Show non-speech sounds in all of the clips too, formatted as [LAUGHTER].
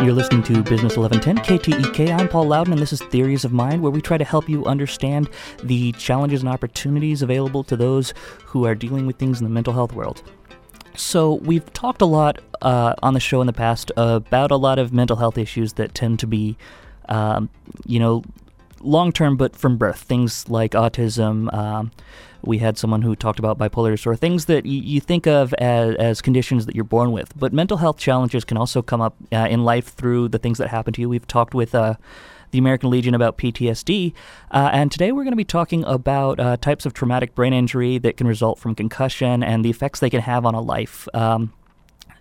You're listening to Business 1110 KTEK. I'm Paul Loudon, and this is Theories of Mind, where we try to help you understand the challenges and opportunities available to those who are dealing with things in the mental health world. So, we've talked a lot uh, on the show in the past about a lot of mental health issues that tend to be, um, you know, long term, but from birth. Things like autism. Um, we had someone who talked about bipolar disorder, things that you, you think of as, as, conditions that you're born with. But mental health challenges can also come up uh, in life through the things that happen to you. We've talked with uh, the American Legion about PTSD, uh, and today we're going to be talking about uh, types of traumatic brain injury that can result from concussion and the effects they can have on a life. Um,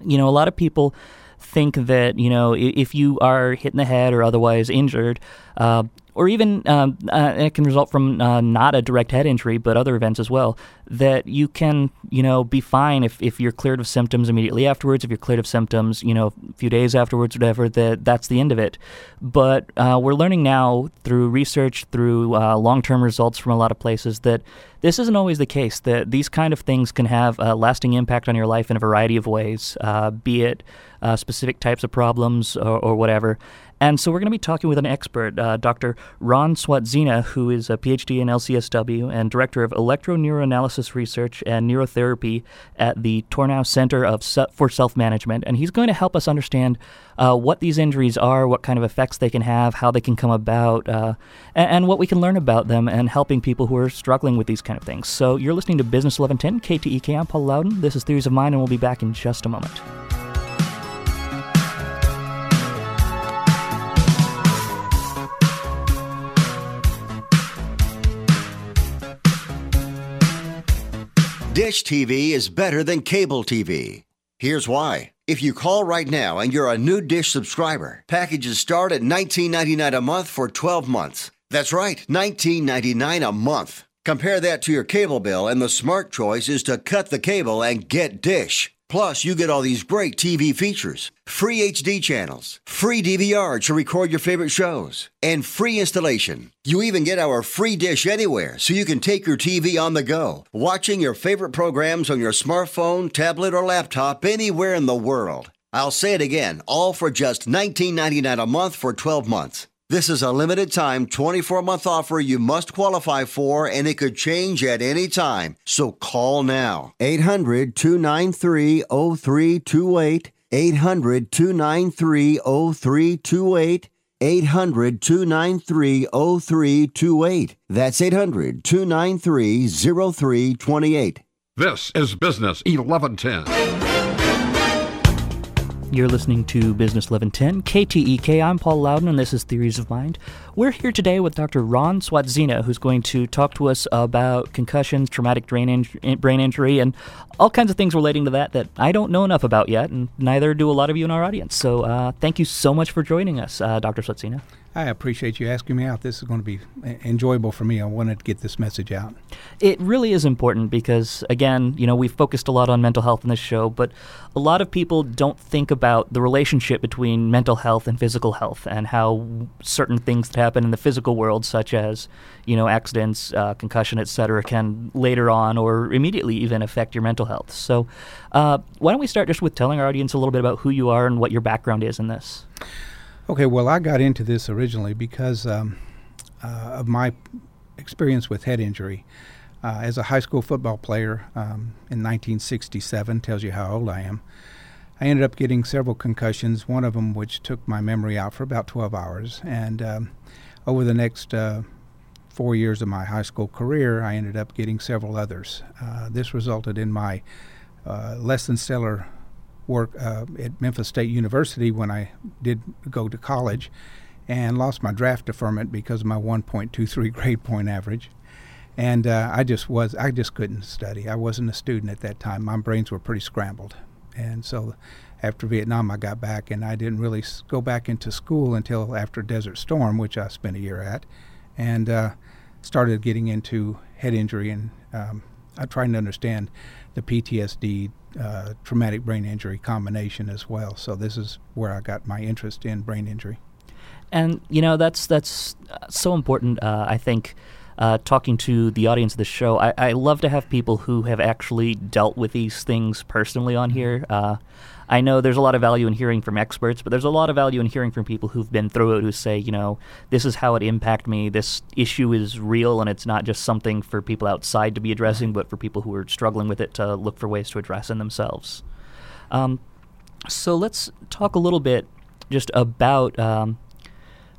you know, a lot of people think that you know if you are hit in the head or otherwise injured, uh, or even um, uh, it can result from uh, not a direct head injury, but other events as well, that you can, you know, be fine if, if you're cleared of symptoms immediately afterwards, if you're cleared of symptoms, you know, a few days afterwards, whatever, that that's the end of it. But uh, we're learning now through research, through uh, long-term results from a lot of places that this isn't always the case, that these kind of things can have a lasting impact on your life in a variety of ways, uh, be it uh, specific types of problems or, or whatever. And so we're going to be talking with an expert, uh, Dr. Ron Swatzyna, who is a PhD in LCSW and Director of Electroneuroanalysis Research and Neurotherapy at the Tarnow Center of Se- for Self-Management. And he's going to help us understand uh, what these injuries are, what kind of effects they can have, how they can come about, uh, and, and, what we can learn about them and helping people who are struggling with these kind of things. So you're listening to Business 1110, KTEK. I'm Paul Loudon. This is Theories of Mind, and we'll be back in just a moment. Dish TV is better than cable TV. Here's why. If you call right now and you're a new Dish subscriber, packages start at $19.99 a month for 12 months. That's right, $19.99 a month. Compare that to your cable bill, and the smart choice is to cut the cable and get Dish. Plus, you get all these great TV features free HD channels, free DVR to record your favorite shows, and free installation. You even get our free dish anywhere so you can take your TV on the go, watching your favorite programs on your smartphone, tablet, or laptop anywhere in the world. I'll say it again, all for just $19.99 a month for 12 months. This is a limited time 24 month offer you must qualify for, and it could change at any time. So call now. 800 293 0328. 800 293 0328. 800 293 0328. That's 800 293 0328. This is Business 1110. You're listening to Business 1110 KTEK. I'm Paul Loudon, and this is Theories of Mind. We're here today with Dr. Ron Swatzyna, who's going to talk to us about concussions, traumatic brain, in- brain injury, and all kinds of things relating to that that I don't know enough about yet, and neither do a lot of you in our audience. So uh, thank you so much for joining us, uh, Dr. Swatzyna. I appreciate you asking me out. This is going to be enjoyable for me. I wanted to get this message out. It really is important because, again, you know, we've focused a lot on mental health in this show, but a lot of people don't think about the relationship between mental health and physical health and how certain things that happen in the physical world, such as, you know, accidents, uh, concussion, etc., can later on or immediately even affect your mental health. So, uh, why don't we start just with telling our audience a little bit about who you are and what your background is in this? Okay, well, I got into this originally because um, uh, of my experience with head injury. Uh, as a high school football player um, in 1967, tells you how old I am. I ended up getting several concussions, one of them which took my memory out for about 12 hours. And um, over the next uh, four years of my high school career, I ended up getting several others. Uh, this resulted in my uh, less than stellar work uh, at Memphis State University when I did go to college and lost my draft deferment because of my 1.23 [LAUGHS] grade point average. And uh, I just was, I just couldn't study. I wasn't a student at that time. My brains were pretty scrambled. And so after Vietnam, I got back and I didn't really go back into school until after Desert Storm, which I spent a year at, and uh, started getting into head injury and um, I tried to understand the PTSD, uh, traumatic brain injury combination as well. So this is where I got my interest in brain injury. And you know that's that's uh, so important. Uh, I think uh, talking to the audience of the show, I, I, love to have people who have actually dealt with these things personally on here. I know there's a lot of value in hearing from experts, but there's a lot of value in hearing from people who've been through it who say, you know, this is how it impacted me. This issue is real, and it's not just something for people outside to be addressing, but for people who are struggling with it to look for ways to address in themselves. Um, so let's talk a little bit just about um,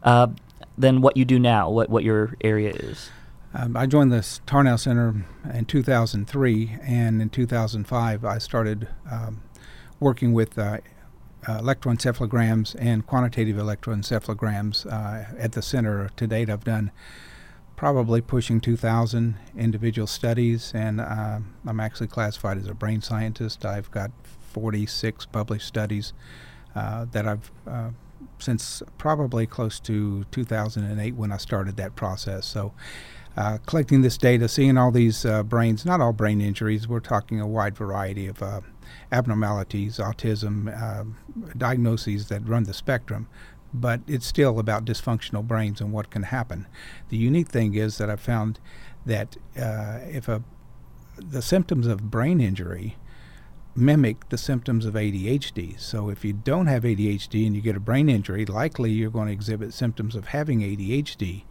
uh, then what you do now, what what your area is. Um, I joined the Tarnow Center in 2003, and in 2005 I started um, working with uh, uh, electroencephalograms and quantitative electroencephalograms uh, at the center. To date, I've done probably pushing 2,000 individual studies, and uh, I'm actually classified as a brain scientist. I've got 46 published studies uh, that I've uh, since probably close to 2008 when I started that process. So uh, collecting this data, seeing all these brains, not all brain injuries, we're talking a wide variety of abnormalities, autism, uh, diagnoses that run the spectrum, but it's still about dysfunctional brains and what can happen. The unique thing is that I've found that uh, if a the symptoms of brain injury mimic the symptoms of ADHD. So if you don't have ADHD and you get a brain injury, likely you're going to exhibit symptoms of having ADHD.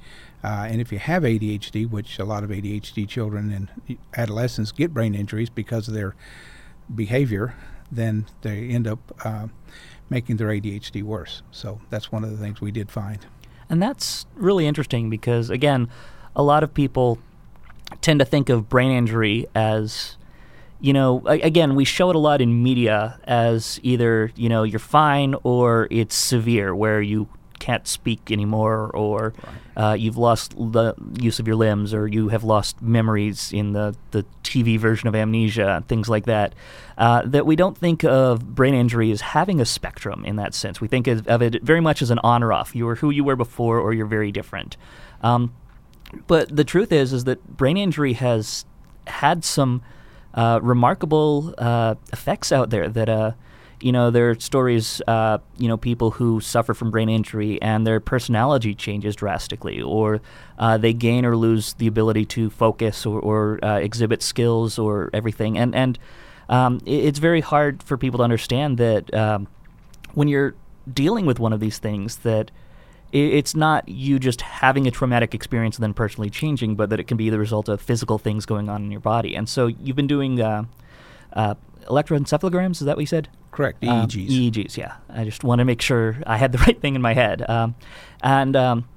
Uh, and if you have ADHD, which a lot of ADHD children and adolescents get brain injuries because of their behavior, then they end up uh, making their ADHD worse. So that's one of the things we did find. And that's really interesting because, again, a lot of people tend to think of brain injury as you know, again, we show it a lot in media as either, you know, you're fine or it's severe, where you can't speak anymore, or right. uh, you've lost the use of your limbs, or you have lost memories in the, the TV version of amnesia, things like that. Uh, that we don't think of brain injury as having a spectrum in that sense. We think of, of it very much as an on or off. You are who you were before, or you're very different. Um, but the truth is, is that brain injury has had some uh, remarkable uh, effects out there that uh, you know, there are stories, uh, you know, people who suffer from brain injury and their personality changes drastically, or uh, they gain or lose the ability to focus or, or uh, exhibit skills or everything. And and um, it, it's very hard for people to understand that um, when you're dealing with one of these things, that it, it's not you just having a traumatic experience and then personally changing, but that it can be the result of physical things going on in your body. And so you've been doing. Uh, uh, electroencephalograms. Is that what you said? Correct. EEGs. Um, EEGs. Yeah. I just want to make sure I had the [LAUGHS] right thing in my head. Um, and um,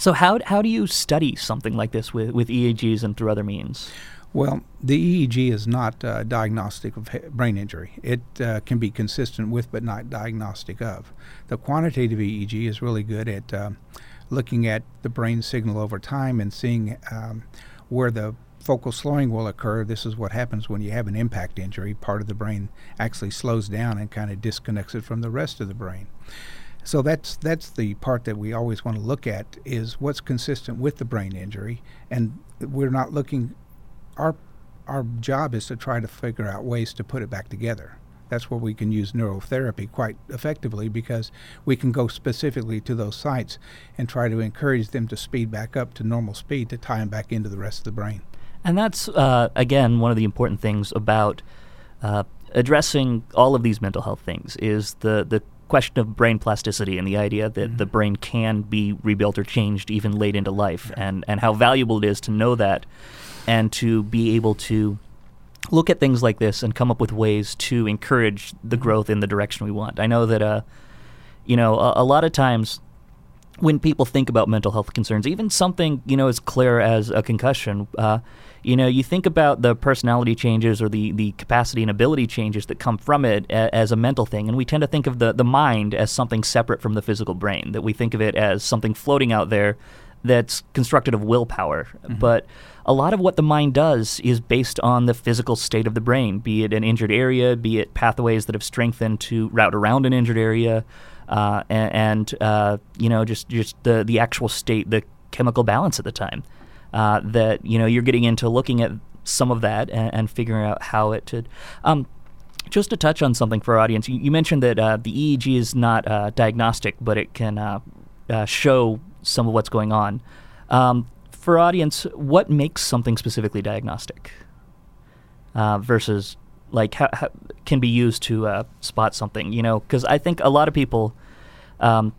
so, how how do you study something like this with with EEGs and through other means? Well, the EEG is not uh, diagnostic of brain injury. It uh, can be consistent with, but not diagnostic of. The quantitative EEG is really good at uh, looking at the brain signal over time and seeing um, where the focal slowing will occur. This is what happens when you have an impact injury. Part of the brain actually slows down and kind of disconnects it from the rest of the brain. So that's that's the part that we always want to look at is what's consistent with the brain injury, and we're not looking. Our our job is to try to figure out ways to put it back together. That's where we can use neurotherapy quite effectively because we can go specifically to those sites and try to encourage them to speed back up to normal speed to tie them back into the rest of the brain. And that's, uh, again, one of the important things about uh, addressing all of these mental health things is the, the question of brain plasticity and the idea that mm-hmm. the brain can be rebuilt or changed even late into life, and, and how valuable it is to know that and to be able to look at things like this and come up with ways to encourage the mm-hmm. growth in the direction we want. I know that, uh, you know, a, a lot of times when people think about mental health concerns, even something you know as clear as a concussion, uh, you know, you think about the personality changes or the, the capacity and ability changes that come from it a, as a mental thing, and we tend to think of the, the mind as something separate from the physical brain, that we think of it as something floating out there that's constructed of willpower. Mm-hmm. But a lot of what the mind does is based on the physical state of the brain, be it an injured area, be it pathways that have strengthened to route around an injured area, uh, and, uh, you know, just, just the, the actual state, the chemical balance at the time uh, that you know you're getting into looking at some of that and, and figuring out how it to. Um, just to touch on something for our audience, you, you mentioned that uh, the EEG is not diagnostic, but it can show some of what's going on. Um, for audience, what makes something specifically diagnostic uh, versus like how, how can be used to uh, spot something. You know, because I think a lot of people, um,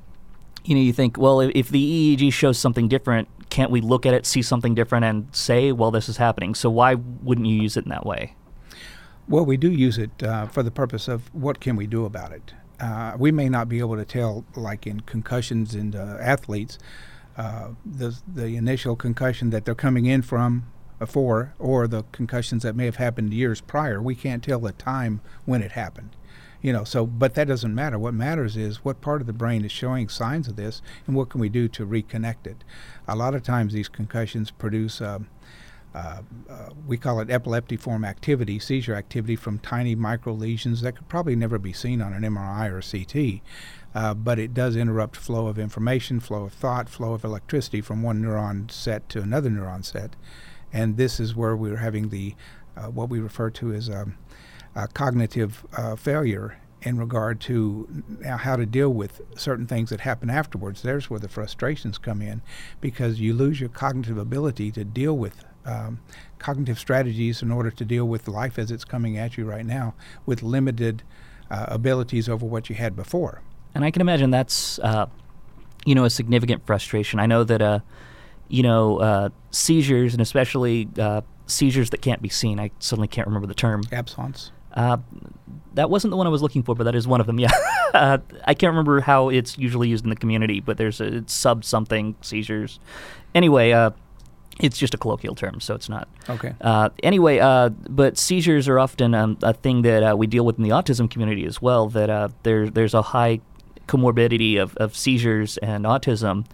you know, you think, well, if, if the EEG shows something different, can't we look at it, see something different, and say, well, this is happening? So why wouldn't you use it in that way? Well, we do use it uh, for the purpose of what can we do about it. Uh, we may not be able to tell, like in concussions in athletes, uh, the the initial concussion that they're coming in from for, or the concussions that may have happened years prior. We can't tell the time when it happened you know so but that doesn't matter what matters is what part of the brain is showing signs of this and what can we do to reconnect it a lot of times these concussions produce um, uh, uh, we call it epileptiform activity, seizure activity from tiny micro lesions that could probably never be seen on an MRI or CT. Uh, but it does interrupt flow of information, flow of thought, flow of electricity from one neuron set to another neuron set. And this is where we're having the uh, what we refer to as um, cognitive uh, failure in regard to how to deal with certain things that happen afterwards. There's where the frustrations come in because you lose your cognitive ability to deal with um, cognitive strategies in order to deal with life as it's coming at you right now with limited uh, abilities over what you had before. And I can imagine that's, uh, you know, a significant frustration. I know that, uh, you know, uh, seizures and especially uh, seizures that can't be seen. I suddenly can't remember the term. Absence. Uh, that wasn't the one I was looking for, but that is one of them. Yeah, [LAUGHS] uh, I can't remember how it's usually used in the community, but there's a sub something seizures. Anyway, uh, it's just a colloquial term, so it's not. Okay. Uh, anyway, uh, but seizures are often um, a thing that uh, we deal with in the autism community as well. That there, there's a high comorbidity of, of seizures and autism.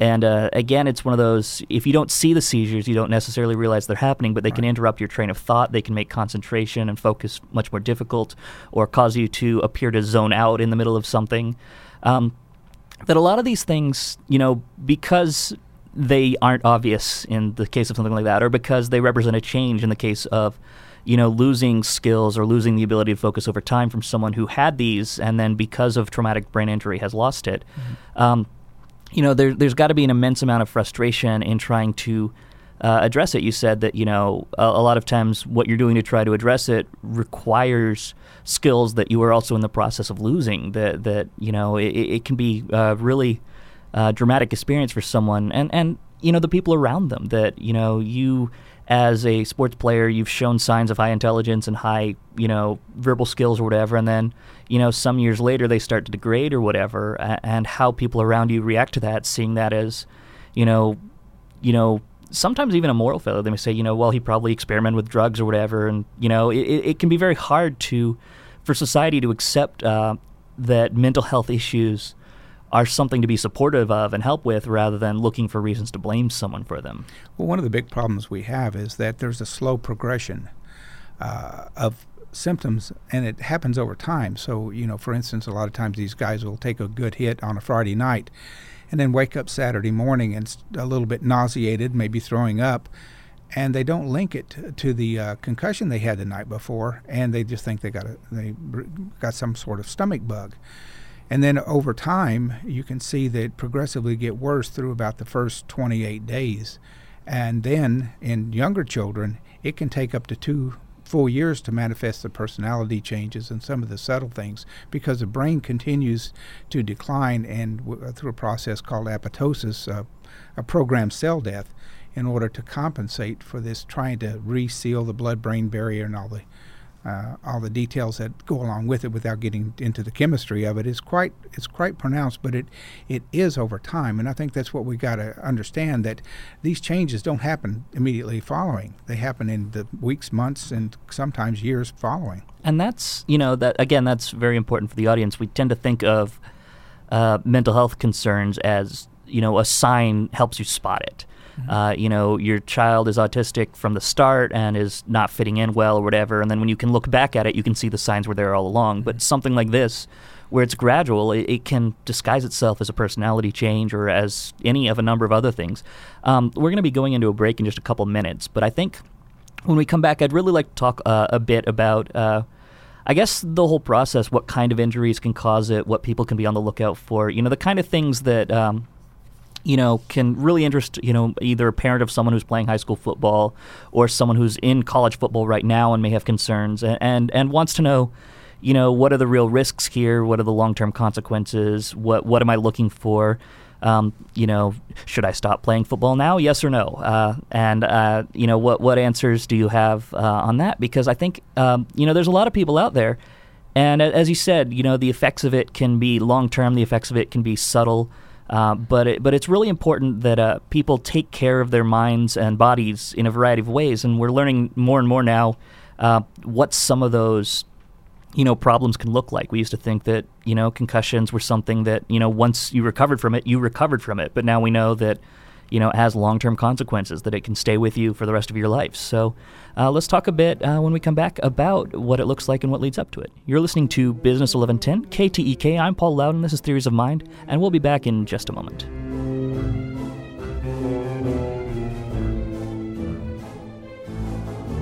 And uh, again, it's one of those, if you don't see the seizures, you don't necessarily realize they're happening, but they right. can interrupt your train of thought. They can make concentration and focus much more difficult or cause you to appear to zone out in the middle of something. Um, that a lot of these things, you know, because they aren't obvious in the case of something like that, or because they represent a change in the case of, you know, losing skills or losing the ability to focus over time from someone who had these and then because of traumatic brain injury has lost it. Mm-hmm. Um, you know, there, there's got to be an immense amount of frustration in trying to uh, address it. You said that, you know, a, a, lot of times what you're doing to try to address it requires skills that you are also in the process of losing. That, that you know, it, it can be uh, really uh, dramatic experience for someone and, and, you know, the people around them that, you know, you as a sports player, you've shown signs of high intelligence and high, you know, verbal skills or whatever, and then, you know, some years later they start to degrade or whatever, and how people around you react to that, seeing that as, you know, you know, sometimes even a moral failure. They may say, you know, well, he probably experimented with drugs or whatever, and you know, it, it can be very hard to, for society to accept uh, that mental health issues are something to be supportive of and help with rather than looking for reasons to blame someone for them. Well, one of the big problems we have is that there's a slow progression uh, of symptoms and it happens over time. So, you know, for instance, a lot of times these guys will take a good hit on a Friday night and then wake up Saturday morning and a little bit nauseated, maybe throwing up. And they don't link it to the uh, concussion they had the night before, and they just think they got a, they got some sort of stomach bug. And then over time, you can see that progressively get worse through about the first 28 days. And then in younger children, it can take up to two full years to manifest the personality changes and some of the subtle things because the brain continues to decline and w- uh, through a process called apoptosis, uh, a programmed cell death, in order to compensate for this trying to reseal the blood brain barrier and all the uh, all the details that go along with it without getting into the chemistry of it is quite it's quite pronounced but it it is over time. And I think that's what we got to understand that these changes don't happen immediately following. They happen in the weeks months and sometimes years following. And that's you know that again that's very important for the audience. We tend to think of uh, mental health concerns as you know a sign helps you spot it Mm-hmm. Uh, you know, your child is autistic from the start and is not fitting in well or whatever, and then when you can look back at it, you can see the signs were there all along. Mm-hmm. But something like this, where it's gradual, it, it, can disguise itself as a personality change or as any of a number of other things. Um, we're going to be going into a break in just a couple minutes, but I think when we come back, I'd really like to talk uh, a bit about. Uh, I guess the whole process, what kind of injuries can cause it, what people can be on the lookout for, you know, the kind of things that um, you know, can really interest, you know, either a parent of someone who's playing high school football or someone who's in college football right now and may have concerns and, and, and wants to know, you know, what are the real risks here? What are the long term consequences? What, what am I looking for? Um, you know, should I stop playing football now? Yes or no? Uh, and uh, you know, what what answers do you have uh, on that? Because I think um, you know, there's a lot of people out there, and as you said, you know, the effects of it can be long term. The effects of it can be subtle. Uh, but it, but it's really important that uh, people take care of their minds and bodies in a variety of ways, and we're learning more and more now uh, what some of those you know problems can look like. We used to think that you know concussions were something that you know once you recovered from it, you recovered from it, but now we know that you know, it has long term consequences, that it can stay with you for the rest of your life. So uh, let's talk a bit uh, when we come back about what it looks like and what leads up to it. You're listening to Business 1110, KTEK. I'm Paul Loudon. This is Theories of Mind, and we'll be back in just a moment.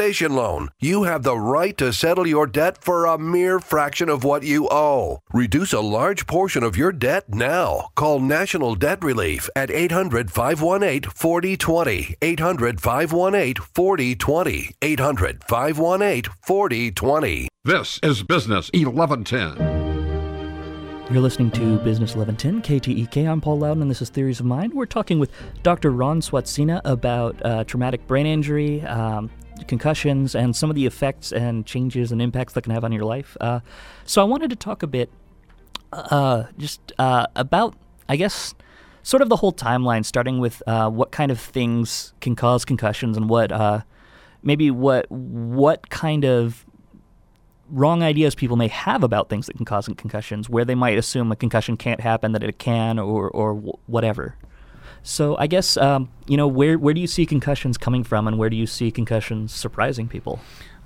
consolidation loan. You have the right to settle your debt for a mere fraction of what you owe. Reduce a large portion of your debt now. Call National Debt Relief at 800 518 4020. 800 518 4020. 800 518 4020. This is Business 1110. You're listening to Business 1110 KTEK. I'm Paul Loudon, and this is Theories of Mind. We're talking with Dr. Ron Swatzyna about uh, traumatic brain injury, um, concussions and some of the effects and changes and impacts that can have on your life. Uh, so I wanted to talk a bit uh, just uh, about, I guess, sort of the whole timeline, starting with uh, what kind of things can cause concussions and what uh, maybe what what kind of wrong ideas people may have about things that can cause concussions, where they might assume a concussion can't happen, that it can, or or whatever. So I guess um, you know where where do you see concussions coming from, and where do you see concussions surprising people?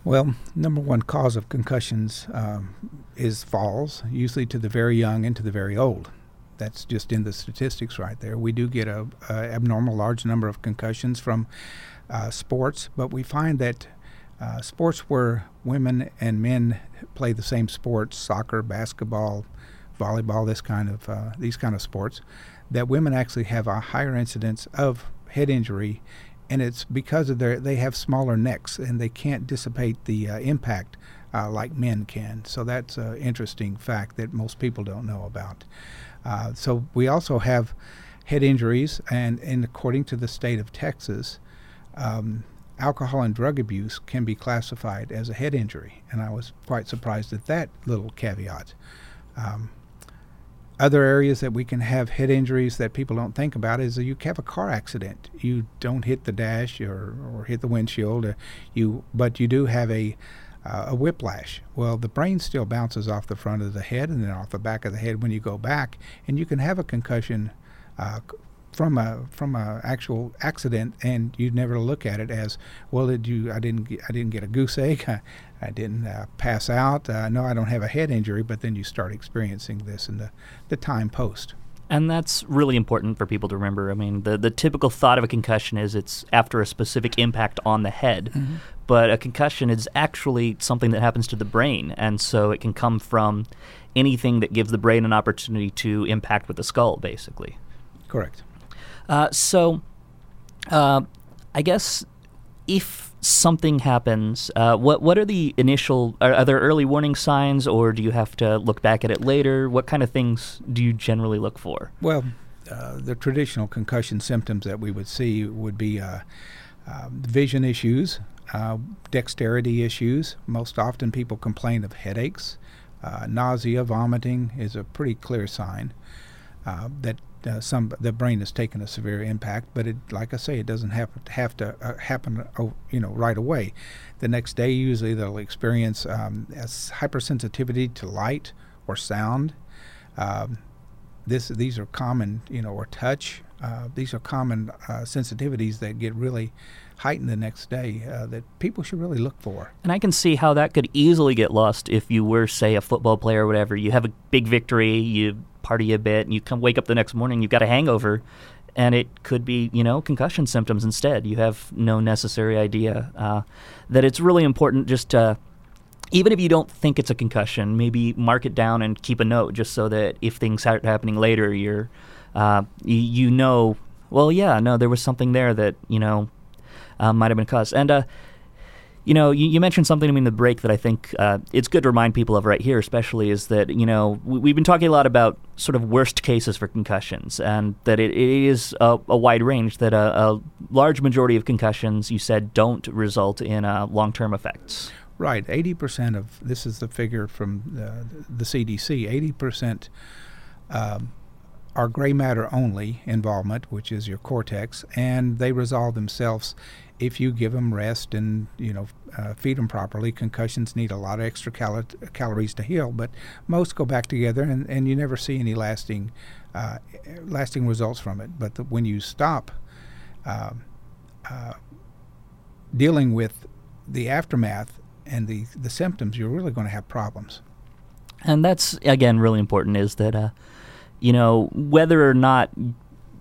Well, number one cause of concussions um, is falls, usually to the very young and to the very old. That's just in the statistics right there. We do get a, a abnormal large number of concussions from uh, sports, but we find that uh, sports where women and men play the same sports, soccer, basketball, volleyball, this kind of uh, these kind of sports, that women actually have a higher incidence of head injury, and it's because of their they have smaller necks and they can't dissipate the uh, impact uh, like men can. So that's an interesting fact that most people don't know about. Uh, so we also have head injuries, and, and according to the state of Texas, um, alcohol and drug abuse can be classified as a head injury, and I was quite surprised at that little caveat. Um, other areas that we can have head injuries that people don't think about is you have a car accident. You don't hit the dash or, or hit the windshield, uh, you but you do have a uh, a whiplash. Well, the brain still bounces off the front of the head and then off the back of the head when you go back, and you can have a concussion uh, from a from a actual accident, and you never look at it as well. Did you? I didn't. Get, I didn't get a goose egg. [LAUGHS] I, I didn't uh, pass out. Uh, no, I don't have a head injury. But then you start experiencing this in the the time post. And that's really important for people to remember. I mean, the, the typical thought of a concussion is it's after a specific impact on the head. Mm-hmm. But a concussion is actually something that happens to the brain. And so it can come from anything that gives the brain an opportunity to impact with the skull, basically. Correct. Uh, so, uh, I guess if something happens, uh, what what are the initial? Are, are, there early warning signs, or do you have to look back at it later? What kind of things do you generally look for? Well, uh, the traditional concussion symptoms that we would see would be uh, um, vision issues, dexterity issues. Most often, people complain of headaches. nausea, vomiting is a pretty clear sign that uh, some the brain has taken a severe impact. But it, like I say, it doesn't have to have to uh, happen, uh, you know, right away. The next day, usually they'll experience um, hypersensitivity to light or sound. Um, this these are common, you know, or touch. Uh, these are common uh, sensitivities that get really heightened the next day uh, that people should really look for. And I can see how that could easily get lost if you were, say, a football player or whatever. You have a big victory, you party a bit, and you come wake up the next morning, you've got a hangover, and it could be, you know, concussion symptoms instead. You have no necessary idea uh, that it's really important just to even if you don't think it's a concussion, maybe mark it down and keep a note just so that if things start happening later, you're, uh, you, you know, well, yeah, no, there was something there that, you know, uh, might have been caused. And, uh, you know, you, you, mentioned something to me in the break that I think uh, it's good to remind people of right here, especially, is that, you know, we, have been talking a lot about sort of worst cases for concussions and that it, it is a, a, wide range, that a, a, large majority of concussions, you said, don't result in uh, long term effects. Right. 80% of this is the figure from the, the CDC 80% um, are gray matter only involvement, which is your cortex, and they resolve themselves if you give them rest and you know uh, feed them properly. Concussions need a lot of extra cal- calories to heal, but most go back together, and, and you never see any lasting uh, lasting results from it. But the, when you stop uh, uh dealing with the aftermath and the the symptoms, you're really going to have problems. And that's again really important. Is that uh, you know, whether or not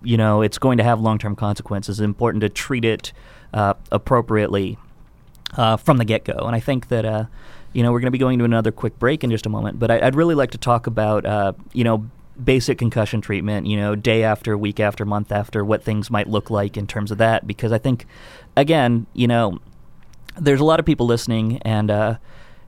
you know it's going to have long-term consequences, it's important to treat it uh, appropriately uh, from the get-go. And I think that uh, you know we're going to be going to another quick break in just a moment, but I, would really like to talk about uh, you know basic concussion treatment. You know, day after, week after, month after, what things might look like in terms of that, because I think again, you know, there's a lot of people listening and uh,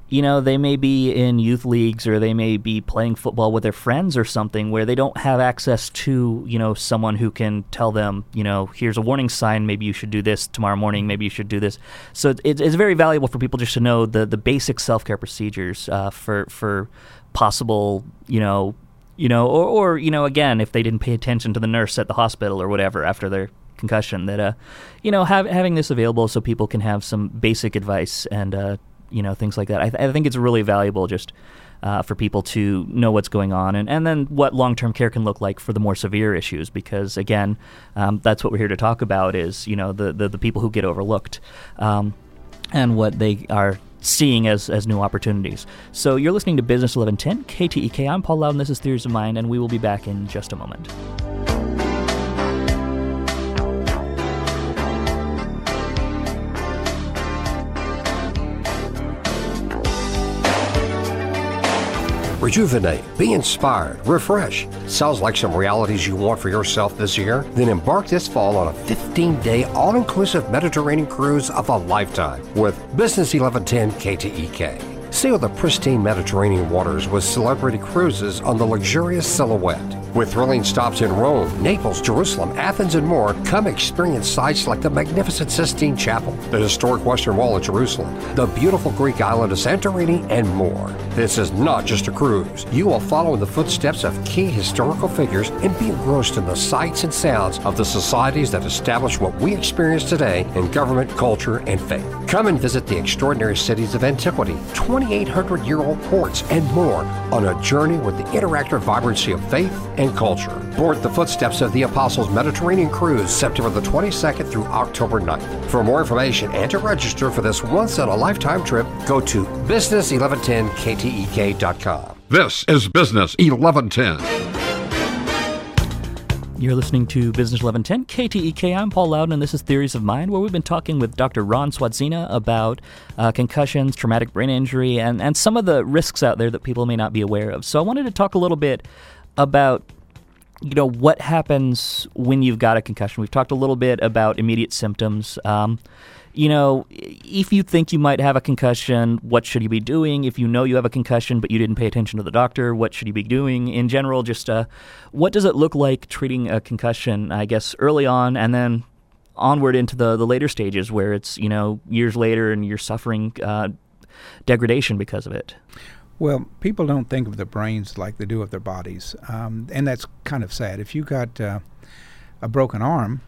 you know, they may be in youth leagues or they may be playing football with their friends or something where they don't have access to, you know, someone who can tell them, you know, here's a warning sign, maybe you should do this tomorrow morning, maybe you should do this. So it's, it's very valuable for people just to know the, the basic self care procedures uh, for, for possible, you know, you know, or, or, you know, again, if they didn't pay attention to the nurse at the hospital or whatever after their concussion, that, uh, you know, have, having this available so people can have some basic advice and, uh, you know things like that. I, th- I think it's really valuable just uh, for people to know what's going on and, and then what long-term care can look like for the more severe issues because again um, that's what we're here to talk about is you know the, the, the people who get overlooked um, and what they are seeing as, as new opportunities. So you're listening to Business 1110 KTEK. I'm Paul Loudon. This is Theories of Mind, and we will be back in just a moment. Rejuvenate, be inspired, refresh. Sounds like some realities you want for yourself this year? Then embark this fall on a 15 day all inclusive Mediterranean cruise of a lifetime with Business 1110 KTEK. Sail the pristine Mediterranean waters with celebrity cruises on the luxurious Silhouette. With thrilling stops in Rome, Naples, Jerusalem, Athens, and more, come experience sights like the magnificent Sistine Chapel, the historic Western Wall of Jerusalem, the beautiful Greek island of Santorini, and more. This is not just a cruise. You will follow in the footsteps of key historical figures and be engrossed in the sights and sounds of the societies that establish what we experience today in government, culture, and faith. Come and visit the extraordinary cities of antiquity, 2,800 year old ports, and more on a journey with the interactive vibrancy of faith and culture. Board the footsteps of the Apostles Mediterranean Cruise September the 22nd through October 9th. For more information and to register for this once in a lifetime trip, go to business1110ktek.com. This is Business 1110. You're listening to Business 1110 KTEK. I'm Paul Loudon, and this is Theories of Mind, where we've been talking with Dr. Ron Swatzyna about uh, concussions, traumatic brain injury, and, and some of the risks out there that people may not be aware of. So I wanted to talk a little bit about you know what happens when you've got a concussion. We've talked a little bit about immediate symptoms. Um, you know, if you think you might have a concussion, what should you be doing? If you know you have a concussion but you didn't pay attention to the doctor, what should you be doing? In general, just uh, what does it look like treating a concussion? I guess early on, and then onward into the the later stages where it's you know years later and you're suffering uh, degradation because of it. Well, people don't think of their brains like they do of their bodies, um, and that's kind of sad. If you got uh, a broken arm,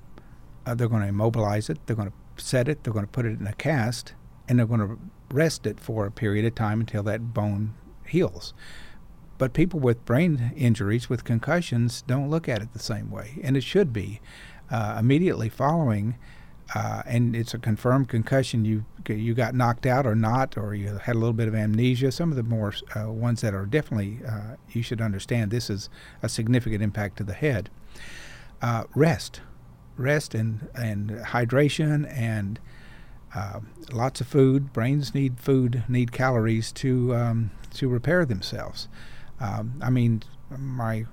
uh, they're going to immobilize it, they're going to set it, they're going to put it in a cast, and they're going to rest it for a period of time until that bone heals. But people with brain injuries, with concussions, don't look at it the same way, and it should be. Uh, immediately following, uh, and it's a confirmed concussion, you you got knocked out or not, or you had a little bit of amnesia. Some of the more uh, ones that are definitely uh, you should understand this is a significant impact to the head. Uh, rest, rest, and and hydration, and uh, lots of food. Brains need food, need calories to um, to repair themselves. Um, I mean, my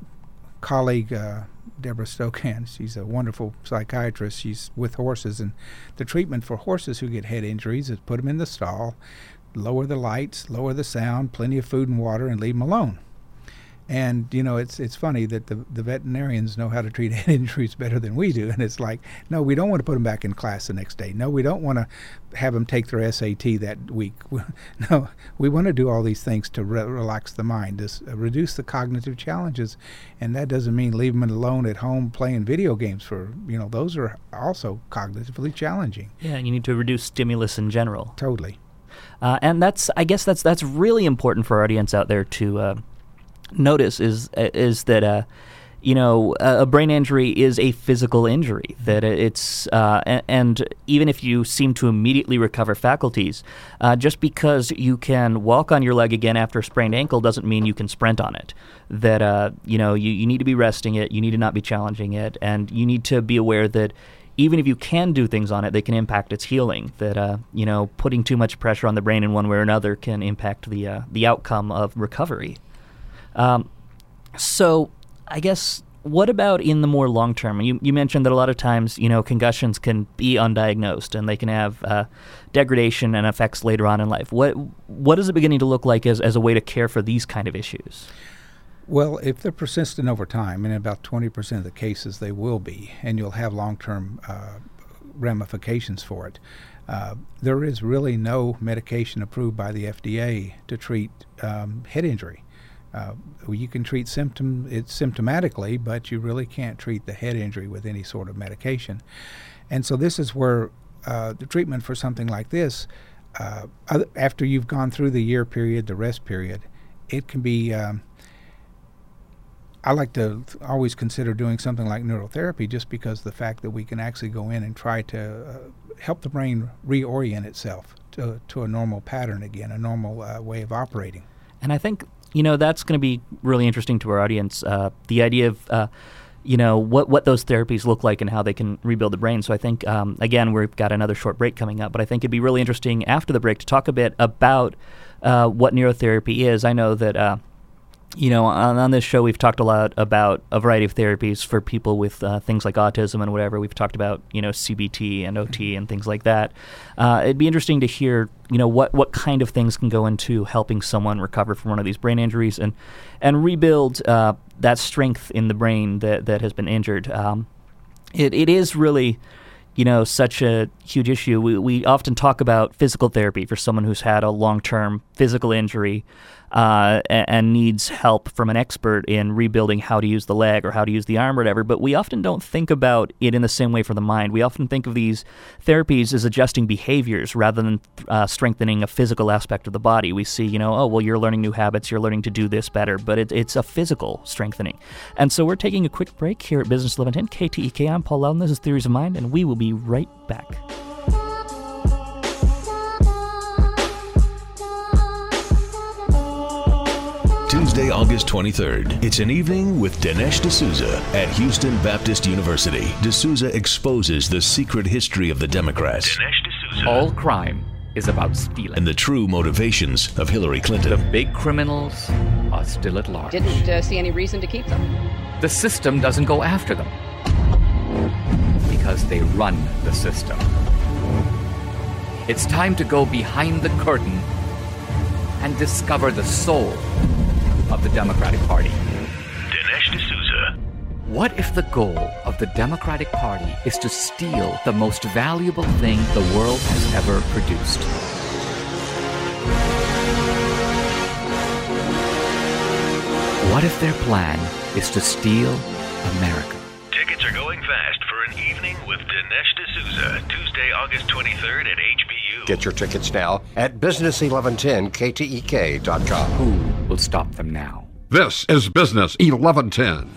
colleague uh, Deborah Stokan, [LAUGHS] she's a wonderful psychiatrist. She's with horses, and the treatment for horses who get head injuries is put them in the stall, lower the lights, lower the sound, plenty of food and water, and leave them alone. And you know, it's it's funny that the the veterinarians know how to treat [LAUGHS] head injuries better than we do. And it's like, no, we don't want to put them back in class the next day. No, we don't want to have them take their SAT that week. [LAUGHS] no, we want to do all these things to re- relax the mind, to uh, reduce the cognitive challenges, and that doesn't mean leave them alone at home playing video games. For you know, those are also cognitively challenging. Yeah, and you need to reduce stimulus in general. Totally. Uh, and that's, I guess, that's that's really important for our audience out there to. Uh, notice is is that uh, you know a brain injury is a physical injury that it's uh, and, even if you seem to immediately recover faculties uh, just because you can walk on your leg again after a sprained ankle doesn't mean you can sprint on it that uh, you know you, you need to be resting it you need to not be challenging it and you need to be aware that even if you can do things on it, they can impact its healing. That uh, you know, putting too much pressure on the brain in one way or another can impact the uh, the outcome of recovery. Um, so I guess what about in the more long term? You, you mentioned that a lot of times, you know, concussions can be undiagnosed and they can have uh, degradation and effects later on in life. What what is it beginning to look like as, as a way to care for these kind of issues? Well, if they're persistent over time, and in about 20% of the cases they will be, and you'll have long term uh, ramifications for it. Uh, there is really no medication approved by the FDA to treat um, head injury. Uh, you can treat symptom it symptomatically, but you really can't treat the head injury with any sort of medication. And so this is where uh, the treatment for something like this, uh, after you've gone through the year period, the rest period, it can be. Um, I like to always consider doing something like neurotherapy just because the fact that we can actually go in and try to uh, help the brain reorient itself to, to a normal pattern again, a normal uh, way of operating. And I think you know that's going to be really interesting to our audience. Uh, the idea of uh, you know what what those therapies look like and how they can rebuild the brain. So I think um, again we've got another short break coming up, but I think it'd be really interesting after the break to talk a bit about uh, what neurotherapy is. I know that uh, you know, on, on, this show, we've talked a lot about a variety of therapies for people with uh, things like autism and whatever. We've talked about, you know, CBT and OT and things like that. Uh, it'd be interesting to hear, you know, what, what kind of things can go into helping someone recover from one of these brain injuries and and rebuild uh, that strength in the brain that, that has been injured. Um, it, it is really you know, such a huge issue. We, we often talk about physical therapy for someone who's had a long term physical injury uh, and, needs help from an expert in rebuilding how to use the leg or how to use the arm or whatever. But we often don't think about it in the same way for the mind. We often think of these therapies as adjusting behaviors rather than uh, strengthening a physical aspect of the body. We see, you know, oh, well, you're learning new habits, you're learning to do this better, but it, it's a physical strengthening. And so we're taking a quick break here at Business 1110 KTEK. I'm Paul Loudon. This is Theories of Mind, and we will be right back. Tuesday, August 23rd. It's an evening with Dinesh D'Souza at Houston Baptist University. D'Souza exposes the secret history of the Democrats. All crime is about stealing. And the true motivations of Hillary Clinton. The big criminals are still at large. Didn't uh, see any reason to keep them. The system doesn't go after them because they run the system. It's time to go behind the curtain and discover the soul of the Democratic Party. Dinesh D'Souza. What if the goal of the Democratic Party is to steal the most valuable thing the world has ever produced? What if their plan is to steal America? Tickets are going fast for an evening with Dinesh D'Souza, Tuesday, August 23rd at HBU. Get your tickets now at business1110ktek.com. Who will stop them now? This is Business 1110.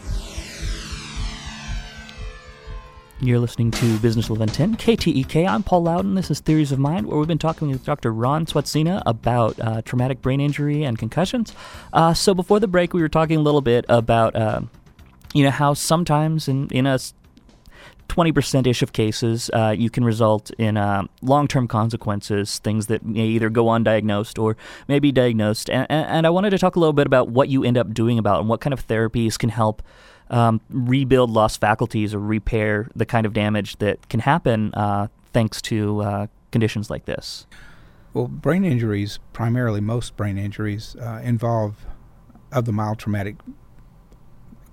You're listening to Business 1110 KTEK. I'm Paul Loudon. This is Theories of Mind, where we've been talking with Dr. Ron Swatzyna about uh, traumatic brain injury and concussions. Uh, so before the break, we were talking a little bit about, uh, you know, how sometimes in in a 20% ish of cases, uh, you can result in uh, long term consequences, things that may either go undiagnosed or may be diagnosed. And, and, I wanted to talk a little bit about what you end up doing about and what kind of therapies can help um, rebuild lost faculties or repair the kind of damage that can happen uh, thanks to uh, conditions like this? Well, brain injuries, primarily most brain injuries, uh, involve, of the mild traumatic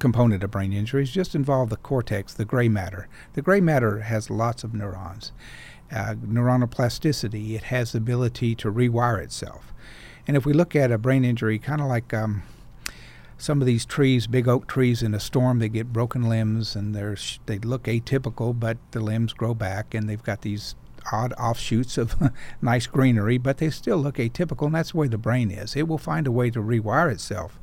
component of brain injuries, just involve the cortex, the gray matter. The gray matter has lots of neurons. Uh, neuronal plasticity, it has the ability to rewire itself. And if we look at a brain injury, kind of like um, some of these trees, big oak trees, in a storm, they get broken limbs and they're they look atypical, but the limbs grow back and they've got these odd offshoots of [LAUGHS] nice greenery, but they still look atypical, and that's the way the brain is. It will find a way to rewire itself.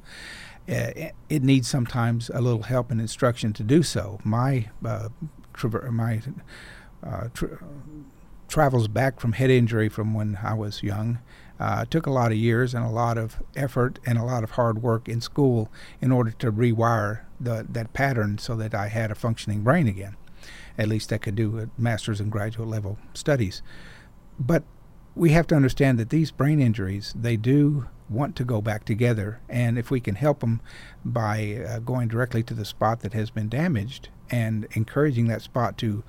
Uh, it needs sometimes a little help and instruction to do so. My uh, traver- my uh, tra- travels back from head injury from when I was young uh, took a lot of years and a lot of effort and a lot of hard work in school in order to rewire the, that pattern so that I had a functioning brain again. At least I could do a master's and graduate level studies. But we have to understand that these brain injuries, they do want to go back together. And if we can help them by uh, going directly to the spot that has been damaged and encouraging that spot to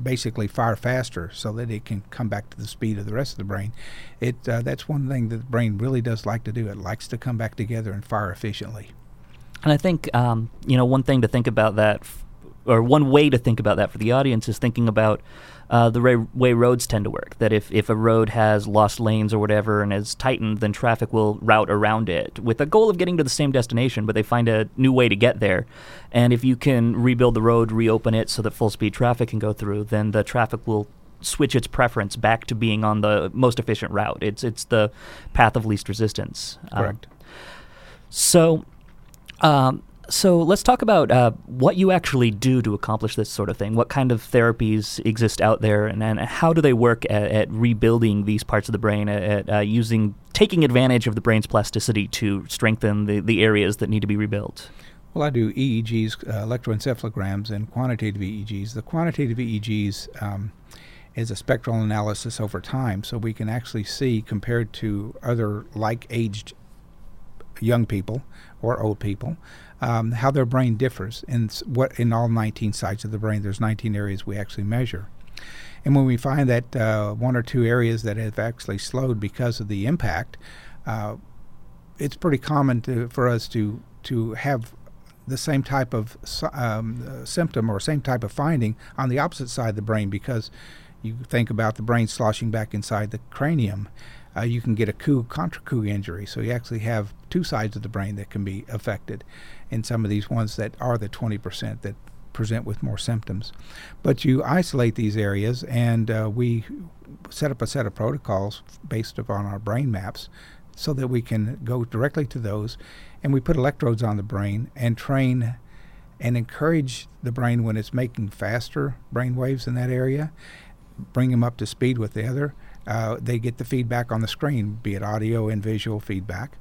basically fire faster so that it can come back to the speed of the rest of the brain. It uh, that's one thing that the brain really does like to do. It likes to come back together and fire efficiently. And I think um, you know one thing to think about that, f- or one way to think about that for the audience is thinking about uh, the way, way roads tend to work. That if, if a road has lost lanes or whatever and is tightened, then traffic will route around it with the goal of getting to the same destination, but they find a new way to get there. And if you can rebuild the road, reopen it so that full speed traffic can go through, then the traffic will switch its preference back to being on the most efficient route. It's it's the path of least resistance. Correct. Um, so. Um, so let's talk about uh, what you actually do to accomplish this sort of thing. What kind of therapies exist out there, and, and how do they work at, at, rebuilding these parts of the brain, at, uh, using taking advantage of the brain's plasticity to strengthen the, the areas that need to be rebuilt? Well, I do EEGs, uh, electroencephalograms, and quantitative EEGs. The quantitative EEGs um, is a spectral analysis over time, so we can actually see compared to other like-aged young people or old people um, how their brain differs in what in all 19 sites of the brain. There's 19 areas we actually measure. And when we find that uh, one or two areas that have actually slowed because of the impact, uh, it's pretty common to, for us to to have the same type of um, symptom or same type of finding on the opposite side of the brain because you think about the brain sloshing back inside the cranium uh, you can get a coup contra coup injury. So you actually have two sides of the brain that can be affected in some of these ones that are the 20% that present with more symptoms. But you isolate these areas, and uh, we set up a set of protocols based upon our brain maps so that we can go directly to those. And we put electrodes on the brain and train and encourage the brain when it's making faster brain waves in that area, bring them up to speed with the other uh, they get the feedback on the screen, be it audio and visual feedback.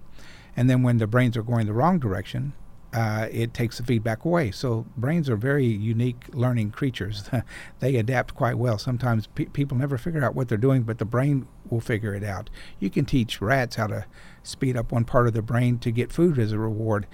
And then when the brains are going the wrong direction, uh, it takes the feedback away. So brains are very unique learning creatures. [LAUGHS] they adapt quite well. Sometimes pe- people never figure out what they're doing, but the brain will figure it out. You can teach rats how to speed up one part of the brain to get food as a reward.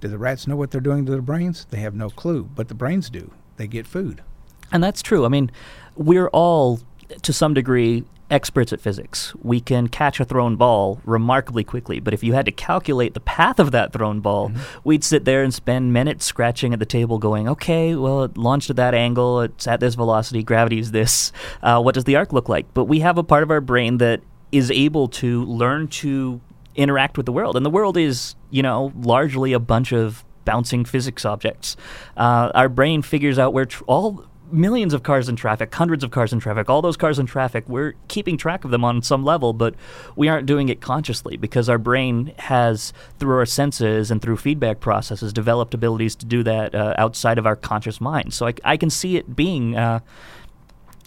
Do the rats know what they're doing to their brains? They have no clue, but the brains do. They get food. And that's true. I mean, we're all to some degree experts at physics. We can catch a thrown ball remarkably quickly, but if you had to calculate the path of that thrown ball, mm-hmm. we'd sit there and spend minutes scratching at the table going, okay, well, it launched at that angle, it's at this velocity, gravity is this. Uh, what does the arc look like? But we have a part of our brain that is able to learn to interact with the world. And the world is, you know, largely a bunch of bouncing physics objects. Uh, our brain figures out where tr- all millions of cars in traffic, hundreds of cars in traffic, all those cars in traffic, we're keeping track of them on some level, but we aren't doing it consciously because our brain has, through our senses and through feedback processes, developed abilities to do that uh, outside of our conscious mind. So I, I can see it being, uh,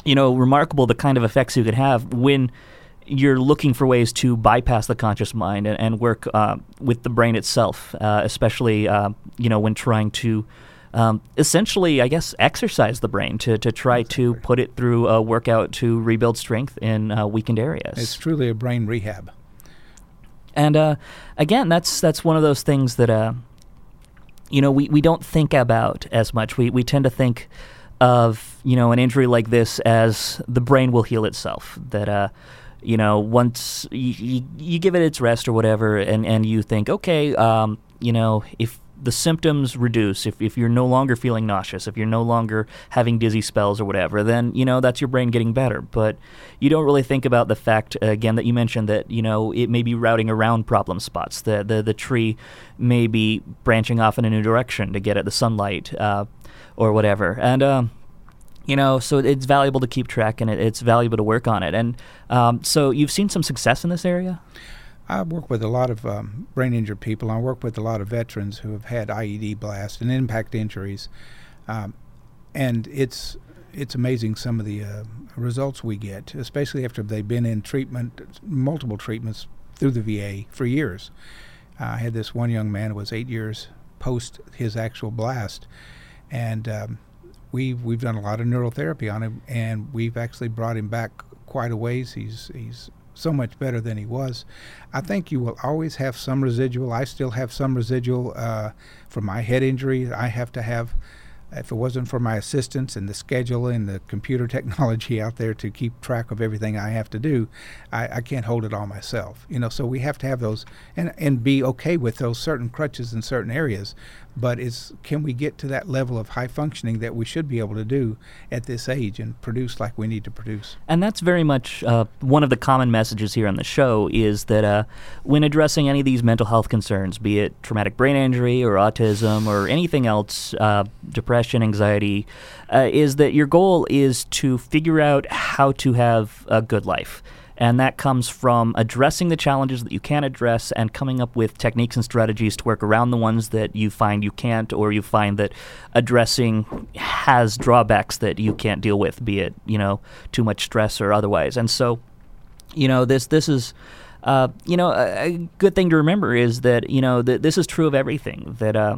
you know, remarkable the kind of effects you could have when you're looking for ways to bypass the conscious mind and, and work uh, with the brain itself, uh, especially uh, you know when trying to um, essentially, I guess, exercise the brain to, to try exactly. to put it through a workout to rebuild strength in uh, weakened areas. It's truly a brain rehab. And uh, again, that's that's one of those things that uh, you know we, we don't think about as much. We we tend to think of you know an injury like this as the brain will heal itself. That you know, once you, you, you, give it its rest or whatever, and, and you think, okay, um, you know, if the symptoms reduce, if, if you're no longer feeling nauseous, if you're no longer having dizzy spells or whatever, then, you know, that's your brain getting better. But you don't really think about the fact, again, that you mentioned that, you know, it may be routing around problem spots. The, the, the tree may be branching off in a new direction to get at the sunlight uh, or whatever. And, um, you know so it's valuable to keep track and it, it's valuable to work on it and um, so you've seen some success in this area I work with a lot of um, brain injured people. I work with a lot of veterans who have had IED blasts and impact injuries, um, and it's it's amazing some of the uh, results we get, especially after they've been in treatment, multiple treatments through the VA for years. Uh, I had this one young man who was eight years post his actual blast, and um, we've we've done a lot of neurotherapy on him, and we've actually brought him back quite a ways. He's he's so much better than he was. I think you will always have some residual. I still have some residual uh, from my head injury. I have to have if it wasn't for my assistants and the schedule and the computer [LAUGHS] technology out there to keep track of everything I have to do, I, I, can't hold it all myself. You know, so we have to have those and and be okay with those certain crutches in certain areas but it's can we get to that level of high functioning that we should be able to do at this age and produce like we need to produce and that's very much uh, one of the common messages here on the show is that uh, when addressing any of these mental health concerns be it traumatic brain injury or autism or anything else uh, depression anxiety uh, is that your goal is to figure out how to have a good life and that comes from addressing the challenges that you can address and coming up with techniques and strategies to work around the ones that you find you can't or you find that addressing has drawbacks that you can't deal with, be it, you know, too much stress or otherwise. And so, you know, this this is uh, you know, a, a, good thing to remember is that, you know, that this is true of everything. That uh,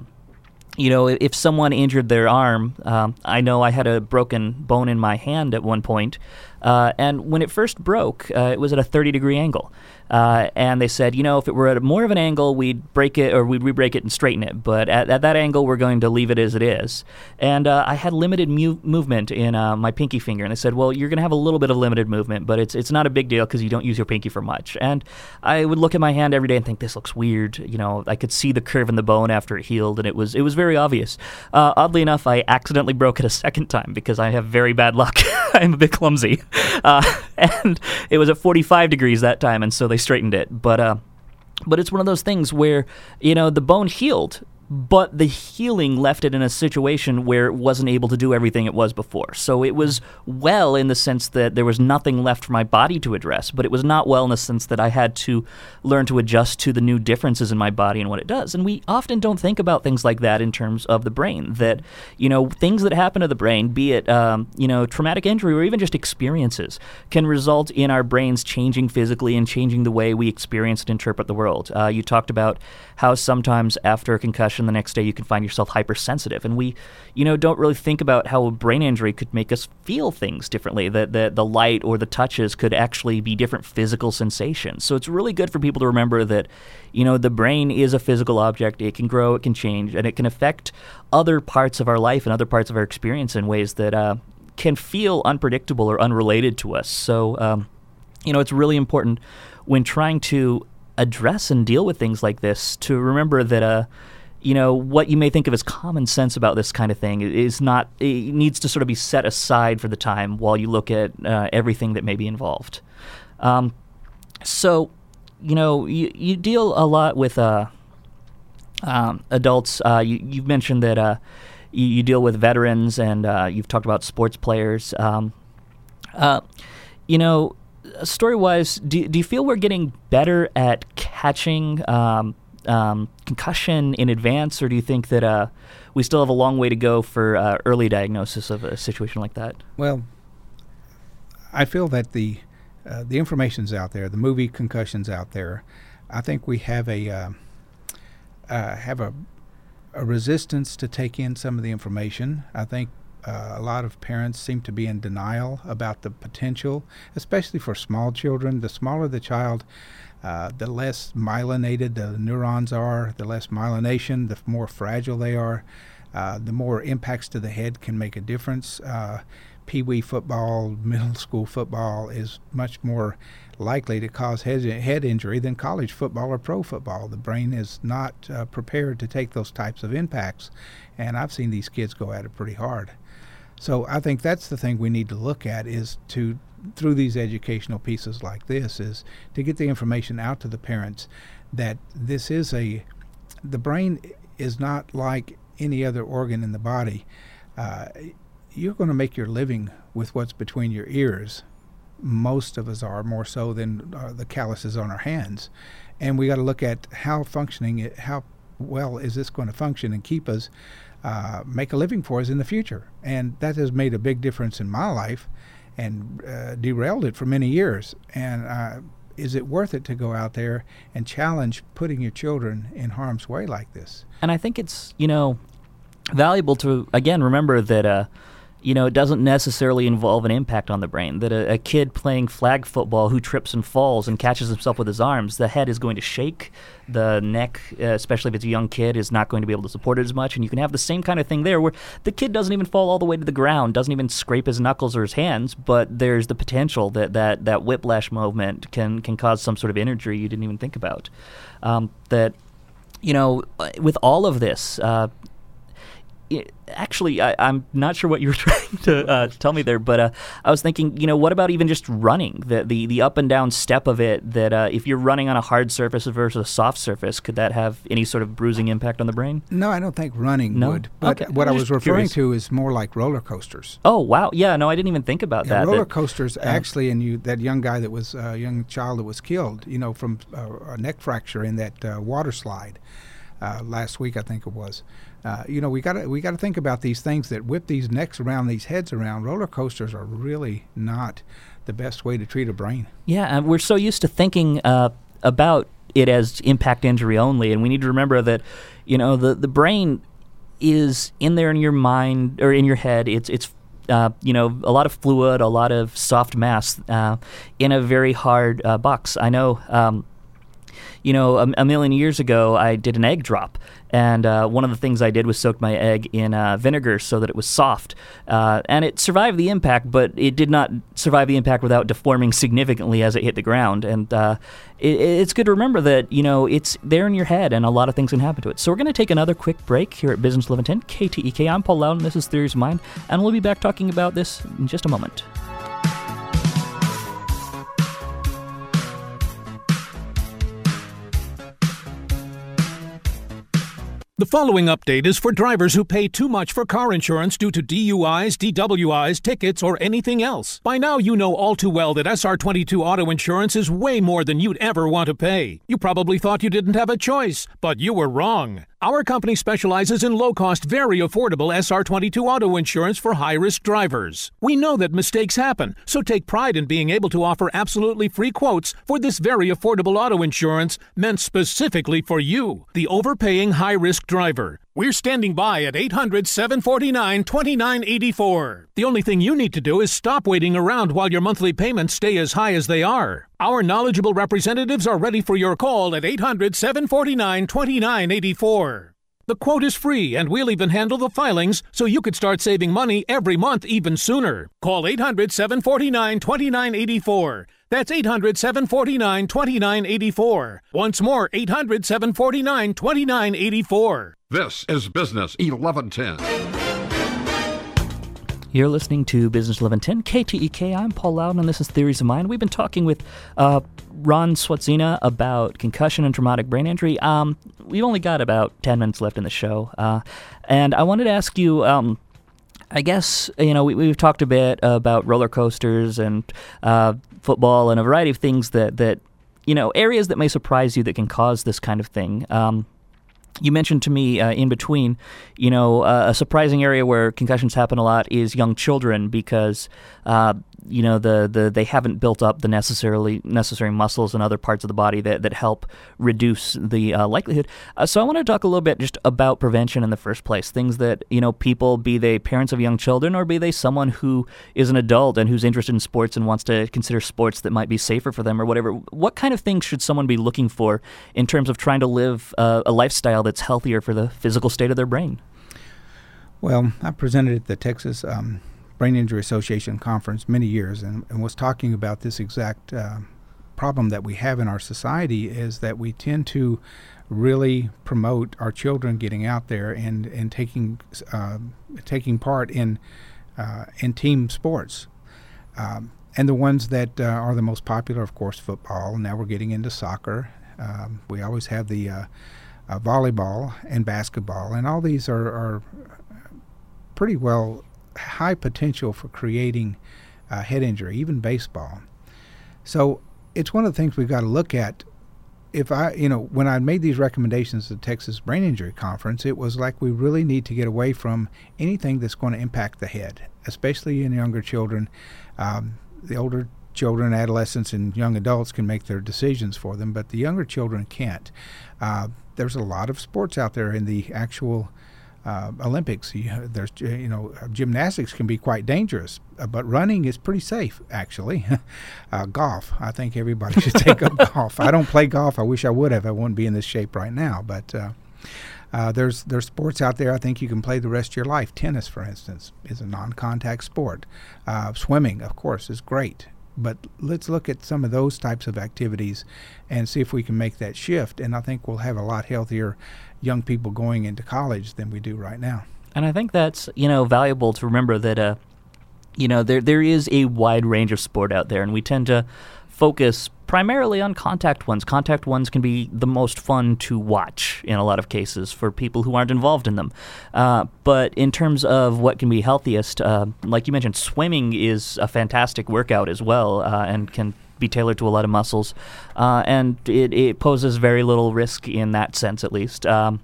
you know, if someone injured their arm, um, I know I had a broken bone in my hand at one point, uh, and when it first broke, uh, it was at a 30 degree angle. Uh, and they said, you know, if it were at more of an angle, we'd break it or we'd re-break it and straighten it. But at, at that angle, we're going to leave it as it is. And uh, I had limited mu- movement in uh, my pinky finger, and they said, well, you're going to have a little bit of limited movement, but it's it's not a big deal because you don't use your pinky for much. And I would look at my hand every day and think, this looks weird. You know, I could see the curve in the bone after it healed, and it was it was very obvious. Uh, oddly enough, I accidentally broke it a second time because I have very bad luck. [LAUGHS] I'm a bit clumsy, [LAUGHS] uh, and it was at 45 degrees that time, and so they straightened it. But uh, but it's one of those things where you know the bone healed but the healing left it in a situation where it wasn't able to do everything it was before. So it was well in the sense that there was nothing left for my body to address, but it was not well in the sense that I had to learn to adjust to the new differences in my body and what it does. And we often don't think about things like that in terms of the brain. That you know things that happen to the brain, be it um, you know traumatic injury or even just experiences, can result in our brains changing physically and changing the way we experience and interpret the world. Uh, you talked about how sometimes after a concussion the next day you can find yourself hypersensitive. And we you know don't really think about how a brain injury could make us feel things differently that the, the light or the touches could actually be different physical sensations. So it's really good for people to remember that you know the brain is a physical object. It can grow it can change and it can affect other parts of our life and other parts of our experience in ways that uh, can feel unpredictable or unrelated to us. So um, you know it's really important when trying to address and deal with things like this to remember that uh you know what you may think of as common sense about this kind of thing is not it needs to sort of be set aside for the time while you look at uh, everything that may be involved um, so you know, you, you deal a lot with uh, um, adults. Uh, you, you've mentioned that uh, you, you, deal with veterans and uh, you've talked about sports players. Um, uh, you know, story wise, do, do you feel we're getting better at catching um, um, concussion in advance, or do you think that uh, we still have a long way to go for uh, early diagnosis of a situation like that? Well, I feel that the uh, the information's out there, the movie concussions out there. I think we have a uh, uh, have a a resistance to take in some of the information. I think uh, a lot of parents seem to be in denial about the potential, especially for small children. The smaller the child, uh, the less myelinated the neurons are, the less myelination, the more fragile they are, uh, the more impacts to the head can make a difference. Uh, Pee wee football, [LAUGHS] middle school football is much more likely to cause head, head injury than college football or pro football. The brain is not uh, prepared to take those types of impacts, and I've seen these kids go at it pretty hard. So I think that's the thing we need to look at is to through these educational pieces like this is to get the information out to the parents that this is a the brain is not like any other organ in the body. Uh, you're going to make your living with what's between your ears. Most of us are more so than uh, the calluses on our hands, and we got to look at how functioning it, how well is this going to function and keep us uh, make a living for us in the future. And that has made a big difference in my life and uh, derailed it for many years. And uh, is it worth it to go out there and challenge putting your children in harm's way like this? And I think it's, you know, valuable to, again, remember that uh, you know, it doesn't necessarily involve an impact on the brain. That a, a, kid playing flag football who trips and falls and catches himself with his arms, the head is going to shake. The neck, uh, especially if it's a young kid, is not going to be able to support it as much. And you can have the same kind of thing there where the kid doesn't even fall all the way to the ground, doesn't even scrape his knuckles or his hands, but there's the potential that that, that whiplash movement can, can cause some sort of injury you didn't even think about. Um, that you know, with all of this, uh, actually, I, am not sure what you were [LAUGHS] trying to uh, tell me there, but uh, I was thinking, you know, what about even just running the the, the up and down step of it? That uh, if you're running on a hard surface versus a soft surface, could that have any sort of bruising impact on the brain? No, I don't think running no? would. But okay. what I was referring curious. to is more like roller coasters. Oh wow, yeah, no, I didn't even think about yeah, that. Roller that, coasters actually, and you that young guy that was a uh, young child that was killed, you know, from uh, a neck fracture in that uh, water slide last week, I think it was. Uh, you know, we got to we got to think about these things that whip these necks around, these heads around. Roller coasters are really not the best way to treat a brain. Yeah, we're so used to thinking uh, about it as impact injury only, and we need to remember that, you know, the the brain is in there in your mind or in your head. It's it's uh, you know, a lot of fluid, a lot of soft mass uh, in a very hard uh, box. I know, um, you know, a, a, million years ago, I did an egg drop, and uh, one of the things I did was soak my egg in uh, vinegar so that it was soft. Uh, and it survived the impact, but it did not survive the impact without deforming significantly as it hit the ground. And uh, it, it's good to remember that, you know, it's there in your head and a lot of things can happen to it. So we're going to take another quick break here at Business 1110 KTEK. I'm Paul Louden. This is Theories of Mind. And we'll be back talking about this in just a moment. The following update is for drivers who pay too much for car insurance due to DUIs, DWIs, tickets, or anything else. By now, you know all too well that SR22 auto insurance is way more than you'd ever want to pay. You probably thought you didn't have a choice, but you were wrong. Our company specializes in low cost, very affordable SR22 auto insurance for high risk drivers. We know that mistakes happen, so take pride in being able to offer absolutely free quotes for this very affordable auto insurance meant specifically for you, the overpaying high risk driver. We're standing by at 800 749 2984. The only thing you need to do is stop waiting around while your monthly payments stay as high as they are. Our knowledgeable representatives are ready for your call at 800 749 2984. The quote is free, and we'll even handle the filings so you could start saving money every month even sooner. Call 800 749 2984. That's 800 749 2984. Once more, 800 749 2984. This is Business 1110. You're listening to Business 1110 KTEK. I'm Paul Louden, and this is Theories of Mind. We've been talking with uh, Ron Swatzyna about concussion and traumatic brain injury. Um, we've only got about 10 minutes left in the show. Uh, and I wanted to ask you. Um, I guess you know we, have talked a bit about roller coasters and uh, football and a variety of things that that you know areas that may surprise you that can cause this kind of thing. Um, you mentioned to me uh, in between, you know, uh, a surprising area where concussions happen a lot is young children because uh, you know the, the they haven't built up the necessarily necessary muscles and other parts of the body that, that help reduce the uh, likelihood. Uh, so I want to talk a little bit just about prevention in the first place. Things that you know people, be they parents of young children or be they someone who is an adult and who's interested in sports and wants to consider sports that might be safer for them or whatever. What kind of things should someone be looking for in terms of trying to live uh, a lifestyle that's healthier for the physical state of their brain? Well, I presented at the Texas. Um, Brain Injury Association conference many years and, and was talking about this exact uh, problem that we have in our society is that we tend to really promote our children getting out there and and taking uh, taking part in uh, in team sports. Um, and the ones that uh, are the most popular, of course, football. Now we're getting into soccer. Um, we always have the uh, uh, volleyball and basketball, and all these are, are pretty well high potential for creating uh, head injury, even baseball. So it's one of the things we've got to look at. If I, you know, when I made these recommendations at the Texas Brain Injury Conference, it was like we really need to get away from anything that's going to impact the head, especially in younger children. Um, the older children, adolescents, and young adults can make their decisions for them, but the younger children can't. Uh, there's a lot of sports out there in the actual uh, Olympics. You, there's you know gymnastics can be quite dangerous, uh, but running is pretty safe actually. [LAUGHS] uh, golf, I think everybody should take up [LAUGHS] golf. I don't play golf. I wish I would have. I wouldn't be in this shape right now. But uh, uh, there's there's sports out there I think you can play the rest of your life. Tennis, for instance, is a non-contact sport. Uh, swimming, of course, is great. But let's look at some of those types of activities and see if we can make that shift. And I think we'll have a lot healthier young people going into college than we do right now. And I think that's you know valuable to remember that uh, you know there there is a wide range of sport out there, and we tend to focus primarily on contact ones. Contact ones can be the most fun to watch in a lot of cases for people who aren't involved in them. Uh, but in terms of what can be healthiest, uh, like you mentioned, swimming is a fantastic workout as well, uh, and can be tailored to a lot of muscles, uh, and it, it, poses very little risk in that sense, at least. Um,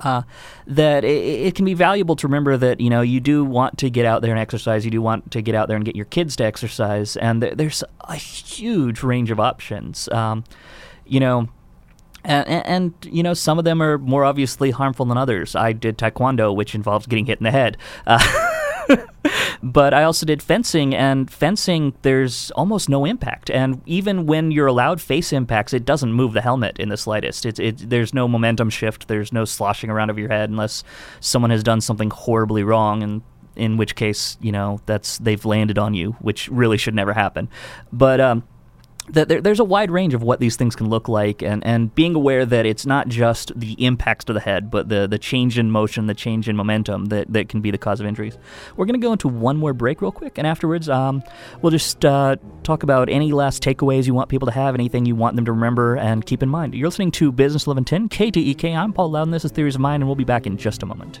uh, that it, it, can be valuable to remember that you know you do want to get out there and exercise. You do want to get out there and get your kids to exercise, and th- there's a huge range of options. Um, you know. And, and, you know some of them are more obviously harmful than others. I did taekwondo, which involves getting hit in the head. Uh, [LAUGHS] but I also did fencing, and fencing, there's almost no impact. And even when you're allowed face impacts, it doesn't move the helmet in the slightest. It, it, there's no momentum shift, there's no sloshing around of your head unless someone has done something horribly wrong. And in which case, you know, that's they've landed on you, which really should never happen. But um, that there, there's a wide range of what these things can look like, and, and being aware that it's not just the impacts to the head, but the, the change in motion, the change in momentum that, that can be the cause of injuries. We're going to go into one more break real quick, and afterwards, um, we'll just uh, talk about any last takeaways you want people to have, anything you want them to remember and keep in mind. You're listening to Business 1110 KTEK. I'm Paul Louden. This is Theories of Mind, and we'll be back in just a moment.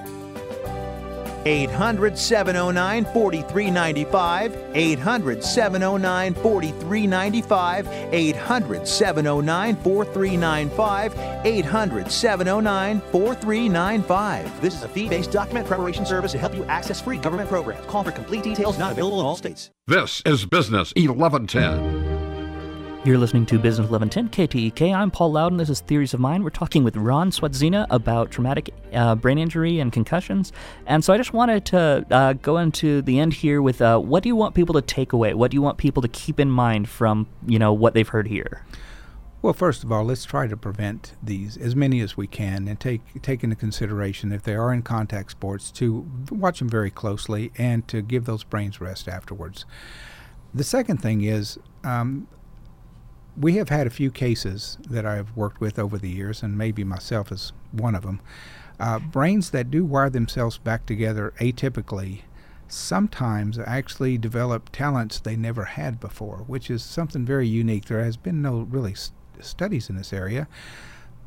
800 709 4395. 800 709 4395. 800 709 4395. 800 709 4395. This is a fee based document preparation service to help you access free government programs. Call for complete details, not available in all states. This is Business 1110. You're listening to Business 1110 KTEK. I'm Paul Louden. This is Theories of Mind. We're talking with Ron Swatzyna about traumatic uh, brain injury and concussions. And so I just wanted to uh, go into the end here with uh, what do you want people to take away? What do you want people to keep in mind from you know what they've heard here? Well, first of all, let's try to prevent these as many as we can, and take take into consideration if they are in contact sports to watch them very closely and to give those brains rest afterwards. The second thing is um, we have had a few cases that I've worked with over the years, and maybe myself is one of them. Uh, brains that do wire themselves back together atypically sometimes actually develop talents they never had before, which is something very unique. There has been no really st- studies in this area.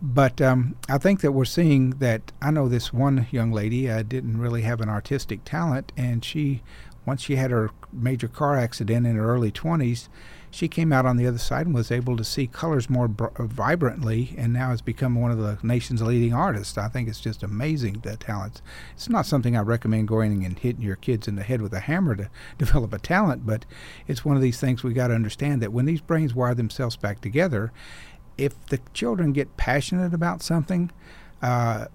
But um, I think that we're seeing that. I know this one young lady uh, didn't really have an artistic talent, and she, once she had her major car accident in her early 20s, she came out on the other side and was able to see colors more br- vibrantly and now has become one of the nation's leading artists. I think it's just amazing the talents. It's not something I recommend going and hitting your kids in the head with a hammer to [LAUGHS] develop a talent, but it's one of these things we got to understand that when these brains wire themselves back together, if the children get passionate about something, uh,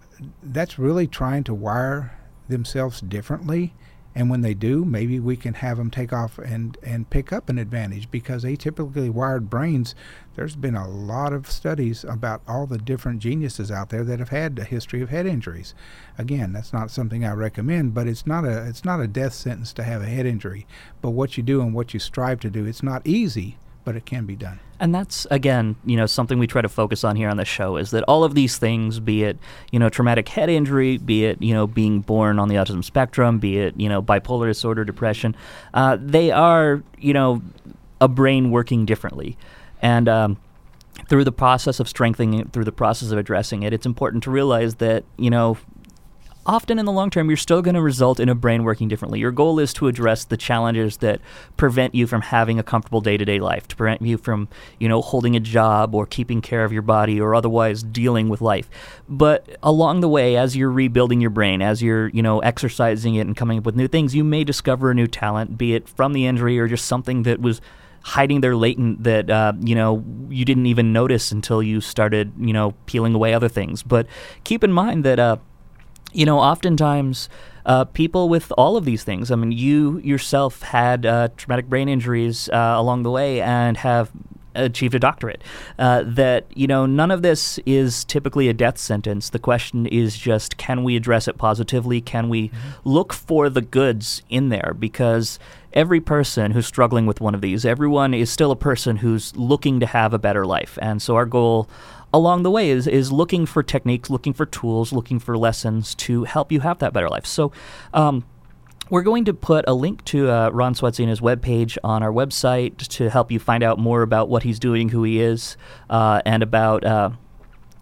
that's really trying to wire themselves differently and when they do, maybe we can have them take off and, and pick up an advantage because atypically wired brains, there's been a lot of studies about all the different geniuses out there that have had a history of head injuries. Again, that's not something I recommend, but it's not a it's not a death sentence to have a head injury. But what you do and what you strive to do, it's not easy, but it can be done. And that's again, you know, something we try to focus on here on the show is that all of these things, be it you know traumatic head injury, be it you know being born on the autism spectrum, be it you know bipolar disorder, depression, uh, they are you know a brain working differently, and. Um, through the process of strengthening it, through the process of addressing it, it's important to realize that, you know, often in the long term, you're still going to result in a brain working differently. Your goal is to address the challenges that prevent you from having a comfortable day to day life, to prevent you from, you know, holding a job or keeping care of your body or otherwise dealing with life. But along the way, as you're rebuilding your brain, as you're, you know, exercising it and coming up with new things, you may discover a new talent, be it from the injury or just something that was hiding there latent that uh, you know you didn't even notice until you started you know peeling away other things. But keep in mind that uh, you know, oftentimes uh, people with all of these things, I mean, you yourself had uh, traumatic brain injuries uh, along the way and have achieved a doctorate. Uh, that, you know, none of this is typically a death sentence. The question is just can we address it positively? Can we mm-hmm. look for the goods in there? Because every person who's struggling with one of these, everyone is still a person who's looking to have a better life. And so our goal along the way is is looking for techniques, looking for tools, looking for lessons to help you have that better life. So. Um, we're going to put a link to uh, Ron Swatzyna's webpage on our website to help you find out more about what he's doing, who he is, uh, and about uh,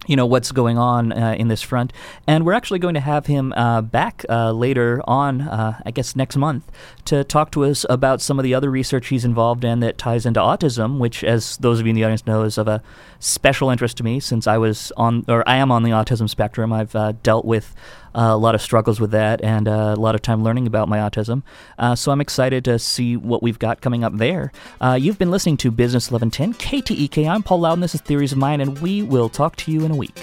you know what's going on uh, in this front. And we're actually going to have him uh, back uh, later on, uh, I guess next month, to talk to us about some of the other research he's involved in that ties into autism, which, as those of you in the audience know, is of a special interest to me since I was on, or I am on the autism spectrum. I've uh, dealt with a lot of struggles with that and uh, a lot of time learning about my autism. Uh, so I'm excited to see what we've got coming up there. Uh, you've been listening to Business 1110 KTEK. I'm Paul Louden. This is Theories of Mind, and we will talk to you in a week.